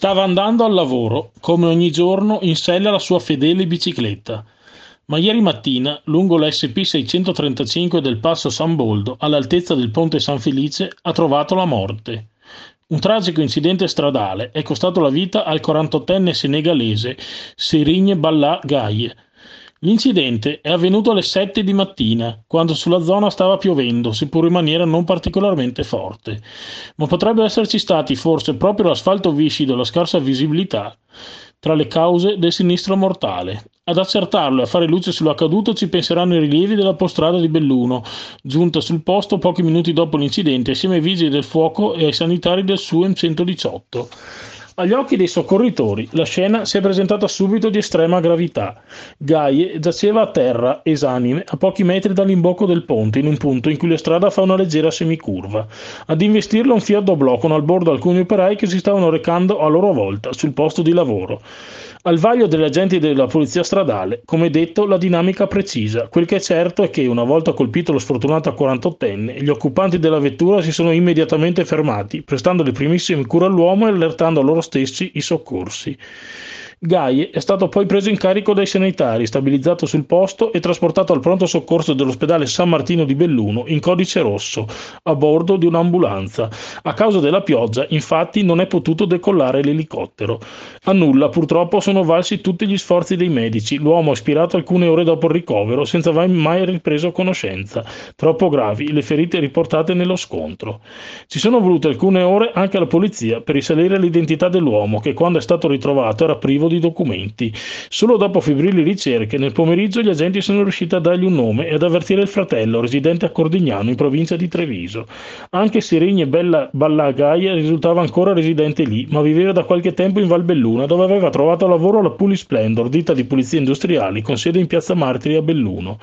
Stava andando al lavoro, come ogni giorno, in sella alla sua fedele bicicletta. Ma ieri mattina, lungo l'SP 635 del passo San Boldo, all'altezza del ponte San Felice, ha trovato la morte. Un tragico incidente stradale è costato la vita al 48enne senegalese Serigne Balla Gaye, L'incidente è avvenuto alle 7 di mattina, quando sulla zona stava piovendo, seppur in maniera non particolarmente forte. Ma potrebbe esserci stati forse proprio l'asfalto viscido e la scarsa visibilità tra le cause del sinistro mortale. Ad accertarlo e a fare luce sull'accaduto ci penseranno i rilievi della postrada di Belluno, giunta sul posto pochi minuti dopo l'incidente assieme ai vigili del fuoco e ai sanitari del SUEM 118. Agli occhi dei soccorritori la scena si è presentata subito di estrema gravità. Gaie giaceva a terra, esanime, a pochi metri dall'imbocco del ponte, in un punto in cui la strada fa una leggera semicurva. Ad investirlo un Fiat Doblò con al bordo alcuni operai che si stavano recando a loro volta sul posto di lavoro. Al vaglio degli agenti della polizia stradale, come detto, la dinamica precisa. Quel che è certo è che, una volta colpito lo sfortunato 48enne, gli occupanti della vettura si sono immediatamente fermati, prestando le primissime cure all'uomo e allertando loro stessi i soccorsi. Gai è stato poi preso in carico dai sanitari, stabilizzato sul posto e trasportato al pronto soccorso dell'ospedale San Martino di Belluno in codice rosso, a bordo di un'ambulanza. A causa della pioggia, infatti, non è potuto decollare l'elicottero. A nulla, purtroppo, sono valsi tutti gli sforzi dei medici. L'uomo è spirato alcune ore dopo il ricovero, senza mai ripreso conoscenza. Troppo gravi le ferite riportate nello scontro. Ci sono volute alcune ore anche alla polizia per risalire l'identità dell'uomo, che quando è stato ritrovato era privo di documenti. Solo dopo febbrili ricerche, nel pomeriggio gli agenti sono riusciti a dargli un nome e ad avvertire il fratello, residente a Cordignano, in provincia di Treviso. Anche Serigne Bella Ballagaia risultava ancora residente lì, ma viveva da qualche tempo in Val Belluna, dove aveva trovato lavoro alla Pulisplendor, ditta di pulizie industriali, con sede in piazza Martiri a Belluno.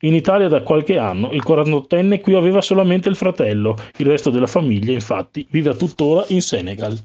In Italia da qualche anno il 48enne qui aveva solamente il fratello, il resto della famiglia, infatti, vive tuttora in Senegal.